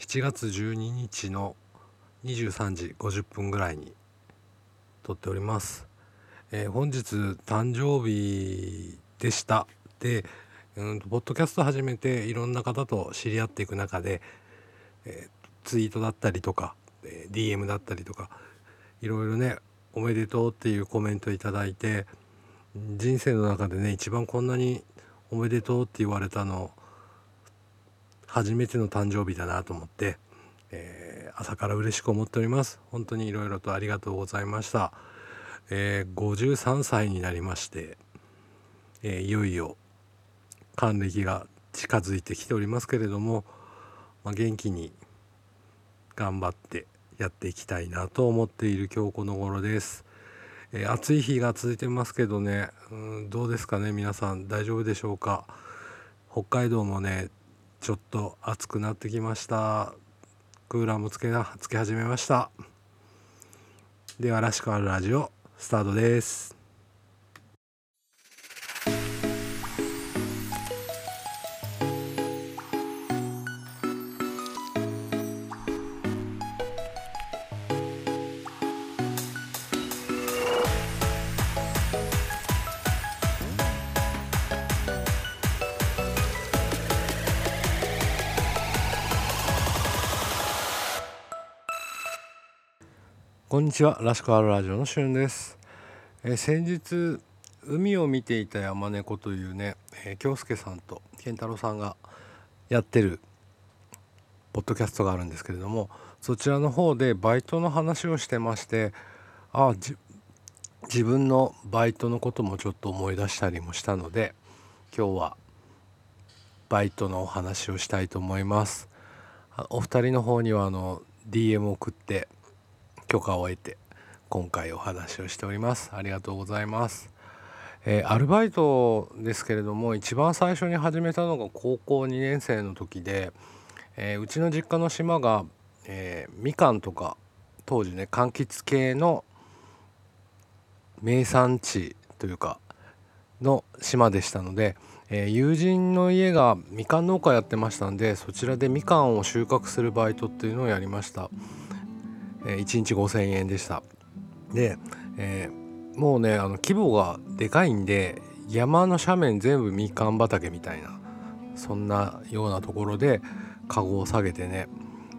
7月12日の23時50分ぐらいに撮っております、えー、本日誕生日でした。でうんポッドキャスト始めていろんな方と知り合っていく中で、えー、ツイートだったりとか、えー、DM だったりとかいろいろねおめでとうっていうコメントいただいて人生の中でね一番こんなにおめでとうって言われたの初めての誕生日だなと思って、えー、朝から嬉しく思っております。本当にいろいろとありがとうございました、えー、53歳になりまして、え、いよいよ還暦が近づいてきておりますけれども、まあ、元気に頑張ってやっていきたいなと思っている今日この頃です。えー、暑い日が続いてますけどね。うんどうですかね皆さん。大丈夫でしょうか？北海道もねちょっと暑くなってきました。クーラーもつけなつけ始めました。ではらしくあるラジオスタートです。こんにちは。らしくあるラジオのしゅんです、えー、先日海を見ていた山猫というね、えー、京介さんと健太郎さんがやってるポッドキャストがあるんですけれどもそちらの方でバイトの話をしてましてあ自分のバイトのこともちょっと思い出したりもしたので今日はバイトのお話をしたいと思います。お二人の方にはあの DM を送って許可を得て今回お話をしておりますありがとうございます、えー、アルバイトですけれども一番最初に始めたのが高校2年生の時で、えー、うちの実家の島が、えー、みかんとか当時ね柑橘系の名産地というかの島でしたので、えー、友人の家がみかん農家やってましたんでそちらでみかんを収穫するバイトっていうのをやりました。え、1日5,000円でした。で、えー、もうねあの規模がでかいんで山の斜面全部みかん畑みたいなそんなようなところでカゴを下げてね、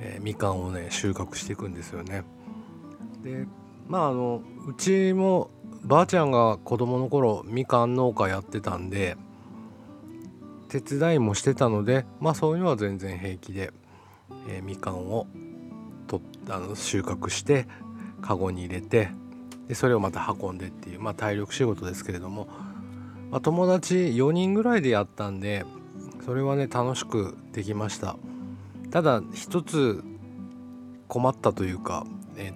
えー、みかんをね収穫していくんですよね。でまああのうちもばあちゃんが子供の頃みかん農家やってたんで手伝いもしてたのでまあそういうのは全然平気で、えー、みかんをあの収穫してカゴに入れてでそれをまた運んでっていう、まあ、体力仕事ですけれども、まあ、友達4人ぐらいでやったんでそれはね楽しくできました。ただ一つ困ったというか、ね、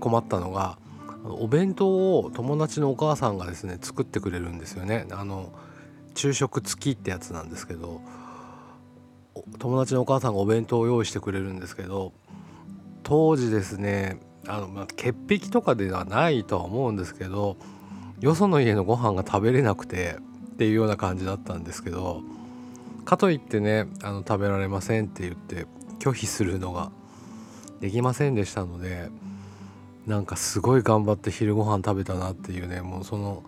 困ったのがお弁当を友達のお母さんがですね作ってくれるんですよね。あの昼食付きってやつなんですけど友達のお母さんがお弁当を用意してくれるんですけど当時ですねあの、まあ、潔癖とかではないとは思うんですけどよその家のご飯が食べれなくてっていうような感じだったんですけどかといってねあの食べられませんって言って拒否するのができませんでしたのでなんかすごい頑張って昼ご飯食べたなっていうねもうその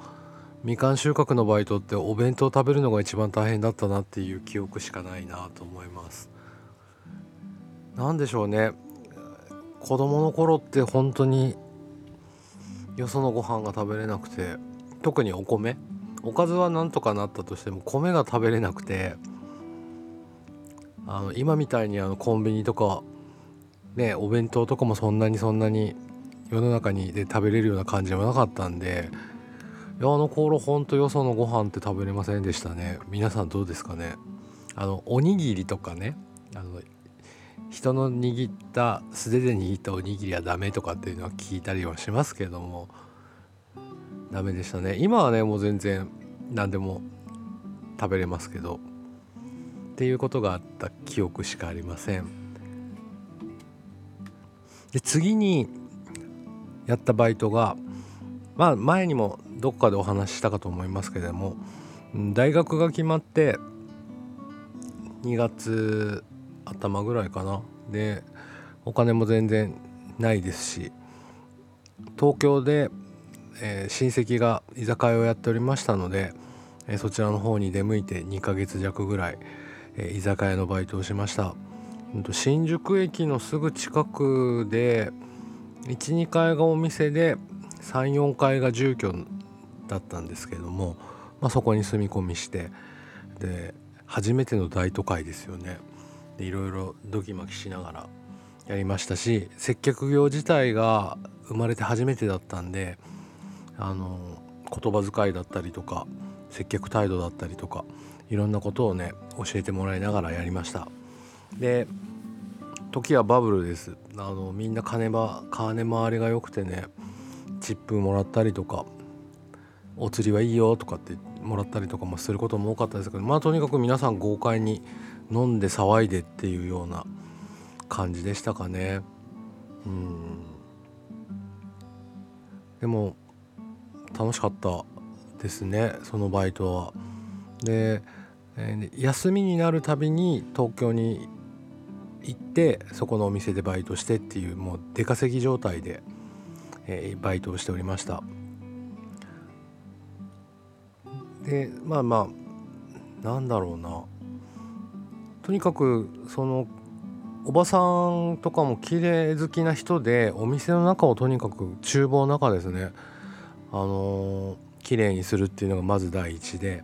みかん収穫のバイトってお弁当食べるのが一番大変だったなっていう記憶しかないなと思います。何でしょうね子供の頃って本当によそのご飯が食べれなくて特にお米。おかずはなんとかなったとしても米が食べれなくてあの今みたいにあのコンビニとかねお弁当とかもそんなにそんなに世の中にで食べれるような感じはなかったんでいやあの頃ほんとよそのご飯って食べれませんでしたね。皆さんどうですかね。あのおにぎりとかね。あの人の握った素手で握ったおにぎりはダメとかっていうのは聞いたりはしますけども。ダメでしたね。今はねもう全然何でも食べれますけど。っていうことがあった記憶しかありません。で次にやったバイトがまあ前にもどっかでお話ししたかと思いますけれども大学が決まって2月頭ぐらいかな。でお金も全然ないですし東京で、えー、親戚が居酒屋をやっておりましたので、えー、そちらの方に出向いて2ヶ月弱ぐらい、えー、居酒屋のバイトをしました。新宿駅のすぐ近くで12階がお店で34階が住居だったんですけども、まあ、そこに住み込みしてで初めての大都会ですよね。でいろいろドキマキしながらやりましたし接客業自体が生まれて初めてだったんであの言葉遣いだったりとか接客態度だったりとかいろんなことをね教えてもらいながらやりました。で時はバブルです。あのみんな金ば金回りが良くてねチップもらったりとかお釣りはいいよとかってもらったりとかもすることも多かったですけどまあとにかく皆さん豪快に飲んで騒いでっていうような感じでしたかね。うん。でも楽しかったですねそのバイトは。で、えー、休みになるたびに東京に行ってそこのお店でバイトしてっていうもう出稼ぎ状態で、えー、バイトをしておりました。でまあまあなんだろうな。とにかくそのおばさんとかも綺麗好きな人でお店の中をとにかく厨房の中ですね。あのー、綺麗にするっていうのがまず第一で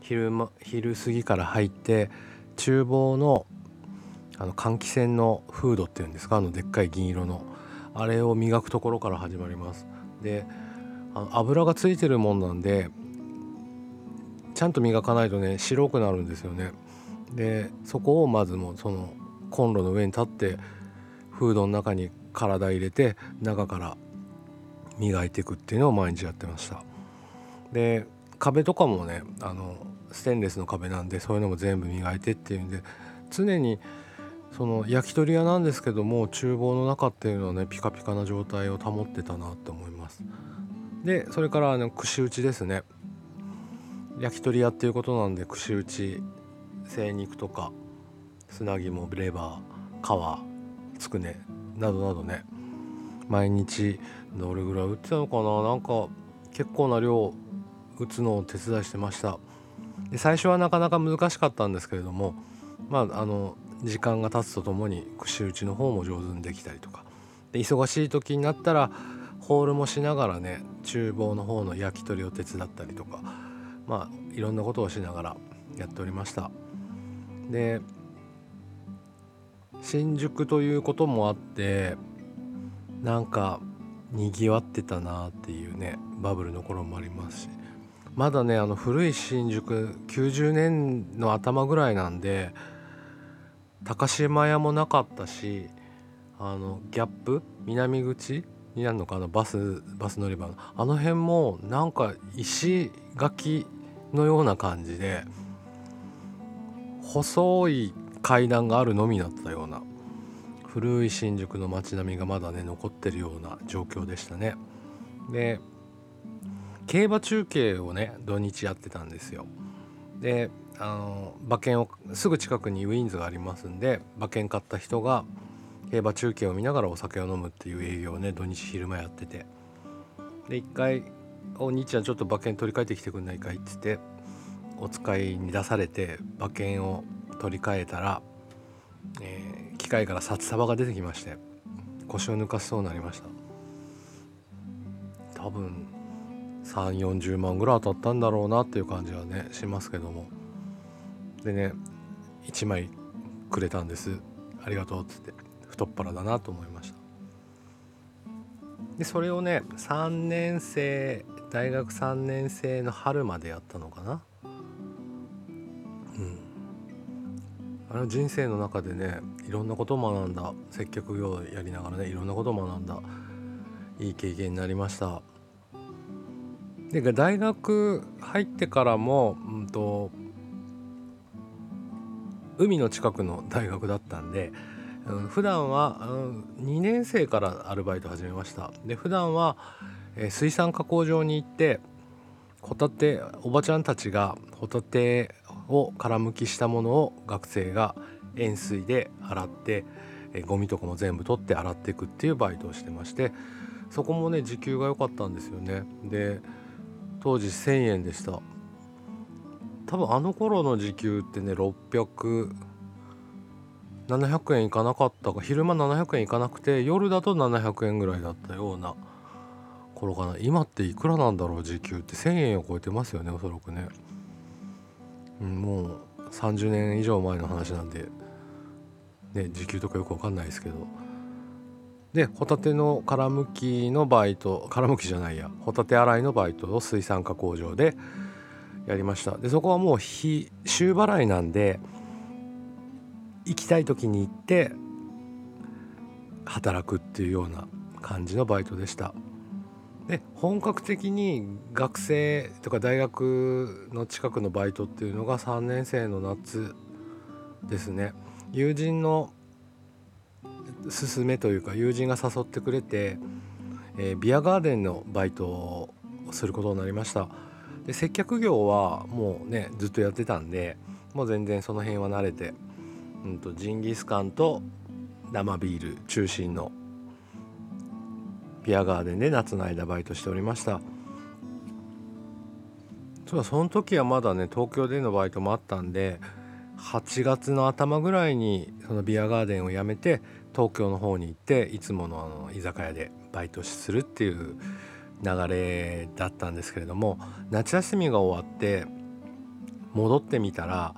昼,、ま、昼過ぎから入って厨房のあの換気扇のフードっていうんですかあのでっかい銀色のあれを磨くところから始まります。であの油がついてるもんなんでちゃんと磨かないとね白くなるんですよね。でそこをまずもうそのコンロの上に立ってフードの中に体入れて中から磨いていくっていうのを毎日やってました。で壁とかもねあのステンレスの壁なんでそういうのも全部磨いてっていうんで常にその焼き鳥屋なんですけども厨房の中っていうのはねピカピカな状態を保ってたなって思います。でそれからあの串打ちですね。焼き鳥屋っていうことなんで串打ち精肉とか砂肝レバー皮つくねなどなどね。毎日どれぐらい売ってたのかな？なんか結構な量打つのを手伝いしてました。で最初はなかなか難しかったんですけれどもまああの時間が経つとともに串打ちの方も上手にできたりとか。で忙しい時になったらホールもしながらね厨房の方の焼き鳥を手伝ったりとかまあいろんなことをしながらやっておりました。で新宿ということもあってなんかにぎわってたなっていうねバブルの頃もありますし。まだねあの古い新宿90年の頭ぐらいなんで高島屋もなかったしあのギャップ？南口？になるのか？なバスバス乗り場の。あの辺もなんか石垣のような感じで細い階段があるのみだったような古い新宿の街並みがまだね残ってるような状況でしたね。で競馬中継をね土日やってたんですよ。であの馬券をすぐ近くにウィンズがありますんで馬券買った人が競馬中継を見ながらお酒を飲むっていう営業をね土日昼間やってて。で一回「お兄ちゃんちょっと馬券取り替えてきてくんないかい」っつってお使いに出されて馬券を取り替えたら、えー、機械から札束が出てきまして腰を抜かしそうになりました。多分3 4 0万ぐらい当たったんだろうなっていう感じはねしますけども。でね1枚くれたんです。ありがとうっつって太っ腹だなと思いました。でそれをね3年生大学3年生の春までやったのかな。あの人生の中でねいろんなことを学んだ。接客業をやりながらねいろんなことを学んだ。いい経験になりました。で大学入ってからも、うんと、海の近くの大学だったんで、うん、普段は、うん、2年生からアルバイト始めました。で普段は、えー、水産加工場に行ってホタテおばちゃんたちがホタテを殻むきしたものを学生が塩水で洗ってえゴミとかも全部取って洗っていくっていうバイトをしてましてそこもね時給が良かったんですよね。で当時1,000円でした。多分あの頃の時給ってね600 700円いかなかったか昼間700円いかなくて夜だと700円ぐらいだったような頃かな。今っていくらなんだろう時給って。1,000円を超えてますよねおそらくね、もう30年以上前の話なんでね時給とかよく分かんないですけど。でホタテの殻むきのバイト殻むきじゃないやホタテ洗いのバイトを水産加工場でやりました。でそこはもう日週払いなんで行きたい時に行って働くっていうような感じのバイトでした。で本格的に学生とか大学の近くのバイトっていうのが3年生の夏ですね。友人の勧めというか友人が誘ってくれて、えー、ビアガーデンのバイトをすることになりました。で接客業はもうねずっとやってたんでもう全然その辺は慣れて、うんと、ジンギスカンと生ビール中心のビアガーデンで夏の間バイトしておりました。そうその時はまだね東京でのバイトもあったんで8月の頭ぐらいにそのビアガーデンを辞めて東京の方に行っていつものあの居酒屋でバイトするっていう流れだったんですけれども夏休みが終わって戻ってみたら、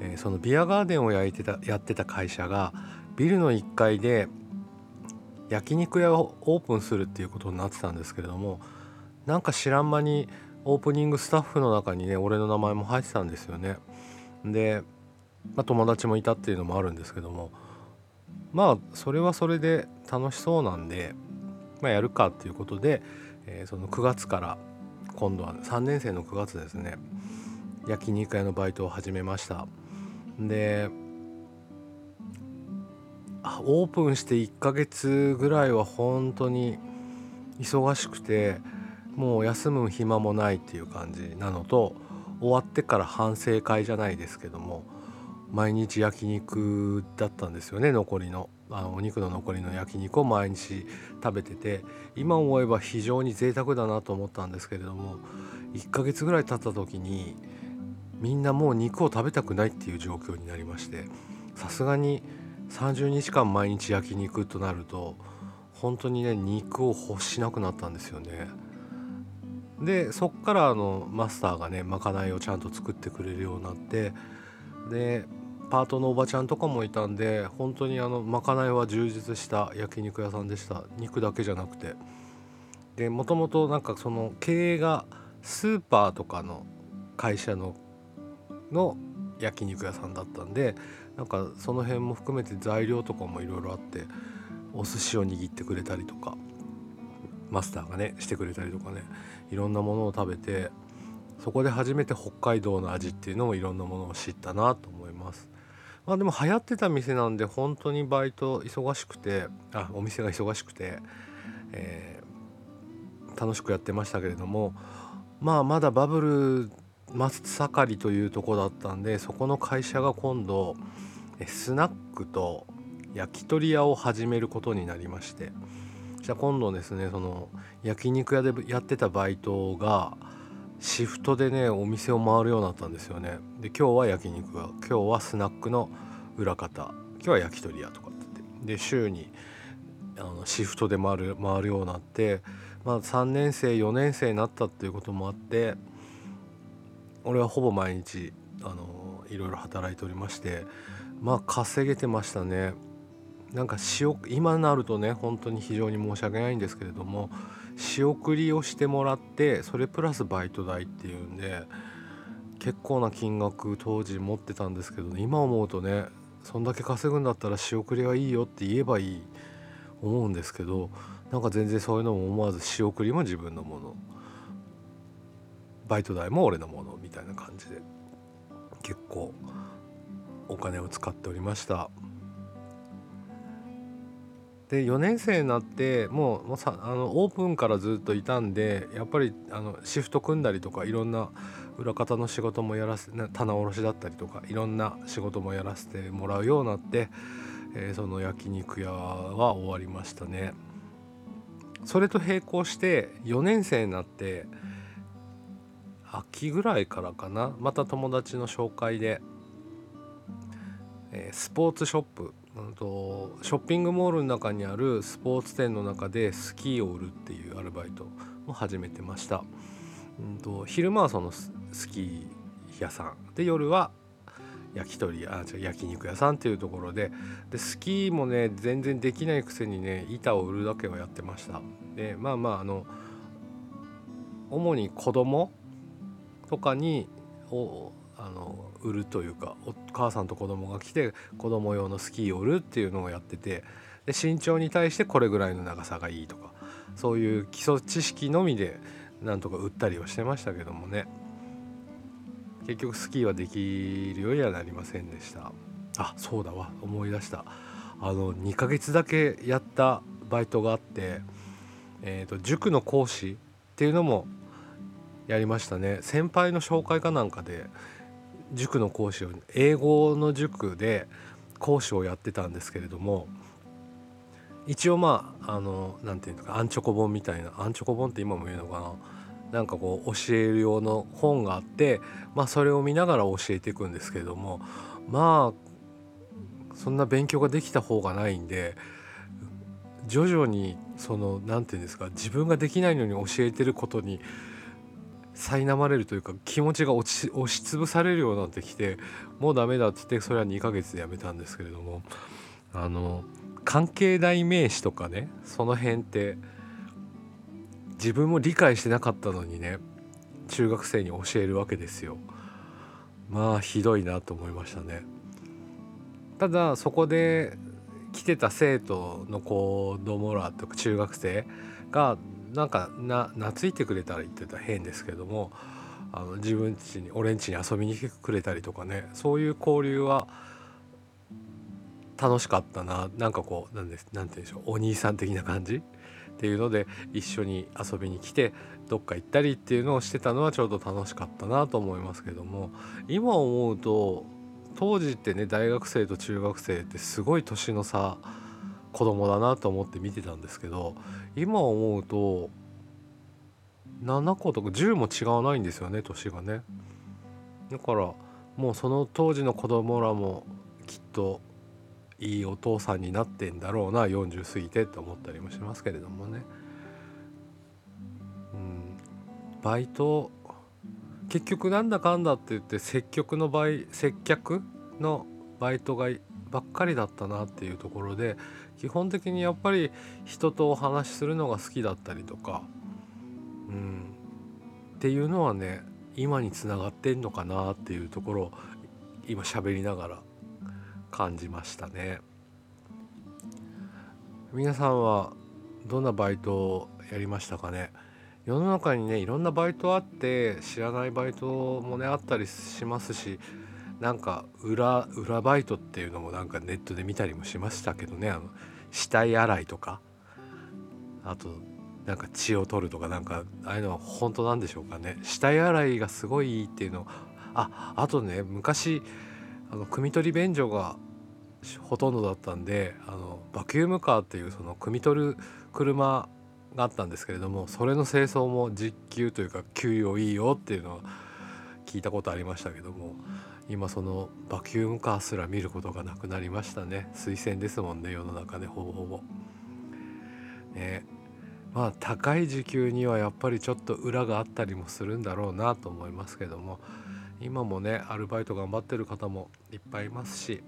えー、そのビアガーデンを焼いてたやってた会社がビルの1階で焼肉屋をオープンするっていうことになってたんですけれどもなんか知らん間にオープニングスタッフの中にね俺の名前も入ってたんですよね。でまあ、友達もいたっていうのもあるんですけどもまあそれはそれで楽しそうなんで、まあ、やるかっていうことで、えー、その9月から今度は3年生の9月ですね焼肉屋のバイトを始めましたでオープンして1ヶ月ぐらいは本当に忙しくてもう休む暇もないっていう感じなのと終わってから反省会じゃないですけども毎日焼肉だったんですよね残りの。あのお肉の残りの焼肉を毎日食べてて今思えば非常に贅沢だなと思ったんですけれども1ヶ月ぐらい経った時にみんなもう肉を食べたくないっていう状況になりましてさすがに30日間毎日焼肉となると本当にね肉を欲しなくなったんですよね。でそっからあのマスターがねまかないをちゃんと作ってくれるようになってでパートのおばちゃんとかもいたんで本当にあのまかないは充実した焼肉屋さんでした肉だけじゃなくてでもともとなんかその経営がスーパーとかの会社のの焼肉屋さんだったんでなんかその辺も含めて材料とかもいろいろあってお寿司を握ってくれたりとかマスターがねしてくれたりとかねいろんなものを食べてそこで初めて北海道の味っていうのもいろんなものを知ったなと思います。まあでも流行ってた店なんで本当にバイト忙しくてあお店が忙しくて、えー、楽しくやってましたけれどもまあまだバブル真っ盛りというとこだったんでそこの会社が今度スナックと焼き鳥屋を始めることになりましてじゃあ今度ですねその焼肉屋でやってたバイトがシフトでねお店を回るようになったんですよね。で今日は焼肉屋今日はスナックの裏方今日は焼き鳥屋とかって。で週にあのシフトで回る回るようになって、まあ、3年生4年生になったっていうこともあって俺はほぼ毎日あのいろいろ働いておりましてまあ稼げてましたね。なんか今になるとね本当に非常に申し訳ないんですけれども仕送りをしてもらってそれプラスバイト代っていうんで結構な金額当時持ってたんですけど、ね、今思うとねそんだけ稼ぐんだったら仕送りはいいよって言えばいい思うんですけどなんか全然そういうのも思わず仕送りも自分のもの。バイト代も俺のものみたいな感じで結構お金を使っておりました。で4年生になってもうもうさあのオープンからずっといたんでやっぱりあのシフト組んだりとかいろんな裏方の仕事もやらせ棚卸しだったりとかいろんな仕事もやらせてもらうようになって、えー、その焼肉屋は終わりましたね。それと並行して4年生になって秋ぐらいからかな。また友達の紹介で、えー、スポーツショップ。とショッピングモールの中にあるスポーツ店の中でスキーを売るっていうアルバイトも始めてました、うんと、昼間はそのスキー屋さん。で夜は焼き鳥あ違う焼肉屋さんっていうところででスキーもね全然できないくせにね板を売るだけはやってました。でまあまああの主に子供とかにをあの売るというかお母さんと子供が来て子供用のスキーを売るっていうのをやっててで身長に対してこれぐらいの長さがいいとかそういう基礎知識のみでなんとか売ったりはしてましたけどもね。結局スキーはできるようにはなりませんでした。あそうだわ。思い出した。あの2ヶ月だけやったバイトがあって、えーと、塾の講師っていうのもやりましたね。先輩の紹介かなんかで塾の講師を英語の塾で講師をやってたんですけれども一応まああの何て言うんですかアンチョコ本みたいなアンチョコ本って今も言うのかな？なんかこう教える用の本があって、まあ、それを見ながら教えていくんですけれどもまあそんな勉強ができた方がないんで徐々にその何て言うんですか自分ができないのに教えてることに苛まれるというか気持ちが押し押しつぶされるようになってきてもうダメだっつってそれは2ヶ月でやめたんですけれどもあの関係代名詞とかねその辺って自分も理解してなかったのにね中学生に教えるわけですよ。まあひどいなと思いましたね。ただそこで来てた生徒の子供らとか中学生がなんかな懐いてくれたら言ってたら変ですけどもあの自分家に俺ん家に遊びに来てくれたりとかねそういう交流は楽しかったななんかこうなんですなんて言うんでしょうお兄さん的な感じ？っていうので一緒に遊びに来てどっか行ったりっていうのをしてたのはちょうど楽しかったなと思いますけども今思うと当時ってね大学生と中学生ってすごい年の差子供だなと思って見てたんですけど今思うと7個とか10も違わないんですよね年がね。だからもうその当時の子供らもきっといいお父さんになってんだろうな40過ぎてって思ったりもしますけれどもね。うん。バイト結局なんだかんだって言って積極の場合接客のバイトがばっかりだったなっていうところで基本的にやっぱり人とお話しするのが好きだったりとか、うん、っていうのはね今につながってんのかなっていうところを今喋りながら感じましたね。皆さんはどんなバイトをやりましたかね？世の中にねいろんなバイトあって知らないバイトもねあったりしますしなんか裏裏バイトっていうのもなんかネットで見たりもしましたけどね。あの死体洗いとか。あとなんか血を取るとかなんかああいうのは本当なんでしょうかね。死体洗いがすごいいいっていうの。ああとね昔あの汲み取り便所がほとんどだったんであのバキュームカーっていうその汲み取る車があったんですけれどもそれの清掃も実給というか給与いいよっていうのは聞いたことありましたけども。今そのバキュームカーすら見ることがなくなりましたね推薦ですもんね世の中でほぼほぼ。ねまあ高い時給にはやっぱりちょっと裏があったりもするんだろうなと思いますけども今もねアルバイト頑張ってる方もいっぱいいますし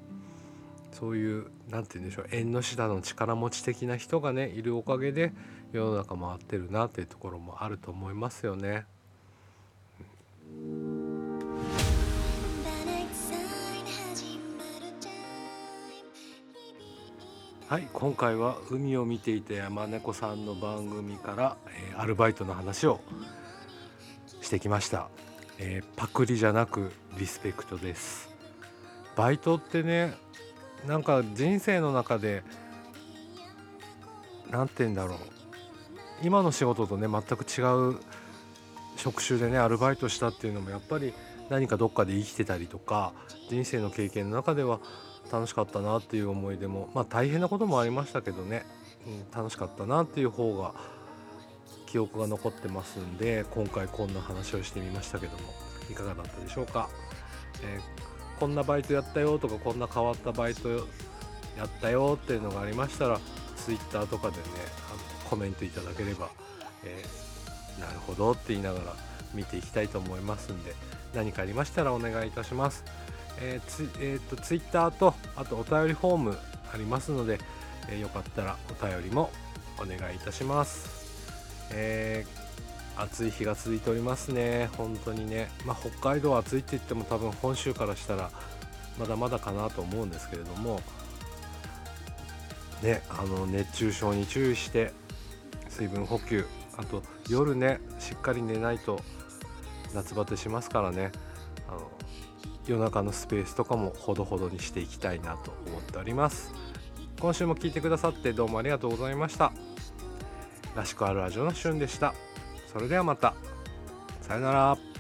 そういう何て言うんでしょう縁の下の力持ち的な人がねいるおかげで世の中回ってるなっていうところもあると思いますよね。はい今回は海を見ていた山猫さんの番組から、えー、アルバイトの話をしてきました、えー、パクリじゃなくリスペクトです。バイトってねなんか人生の中で何て言うんだろう。今の仕事とね全く違う職種でねアルバイトしたっていうのもやっぱり何かどっかで生きてたりとか人生の経験の中では楽しかったなっていう思い出もまあ大変なこともありましたけどね、うん、楽しかったなっていう方が記憶が残ってますんで今回こんな話をしてみましたけどもいかがだったでしょうか、えー、こんなバイトやったよとかこんな変わったバイトやったよっていうのがありましたら Twitter とかでねあのコメントいただければ、えー、なるほどって言いながら見ていきたいと思いますんで何かありましたらお願いいたします。えーつえーと、Twitter とあとお便りフォームありますので、えー、よかったらお便りもお願いいたします。えー、暑い日が続いておりますね、本当にね、まあ、北海道は暑いって言っても多分本州からしたらまだまだかなと思うんですけれども、ね、あの熱中症に注意して水分補給あと夜ねしっかり寝ないと夏バテしますからね。あの夜中のスペースとかもほどほどにしていきたいなと思っております。今週も聞いてくださってどうもありがとうございました。らしくあるラジオのしゅんでした。それではまた。さよなら。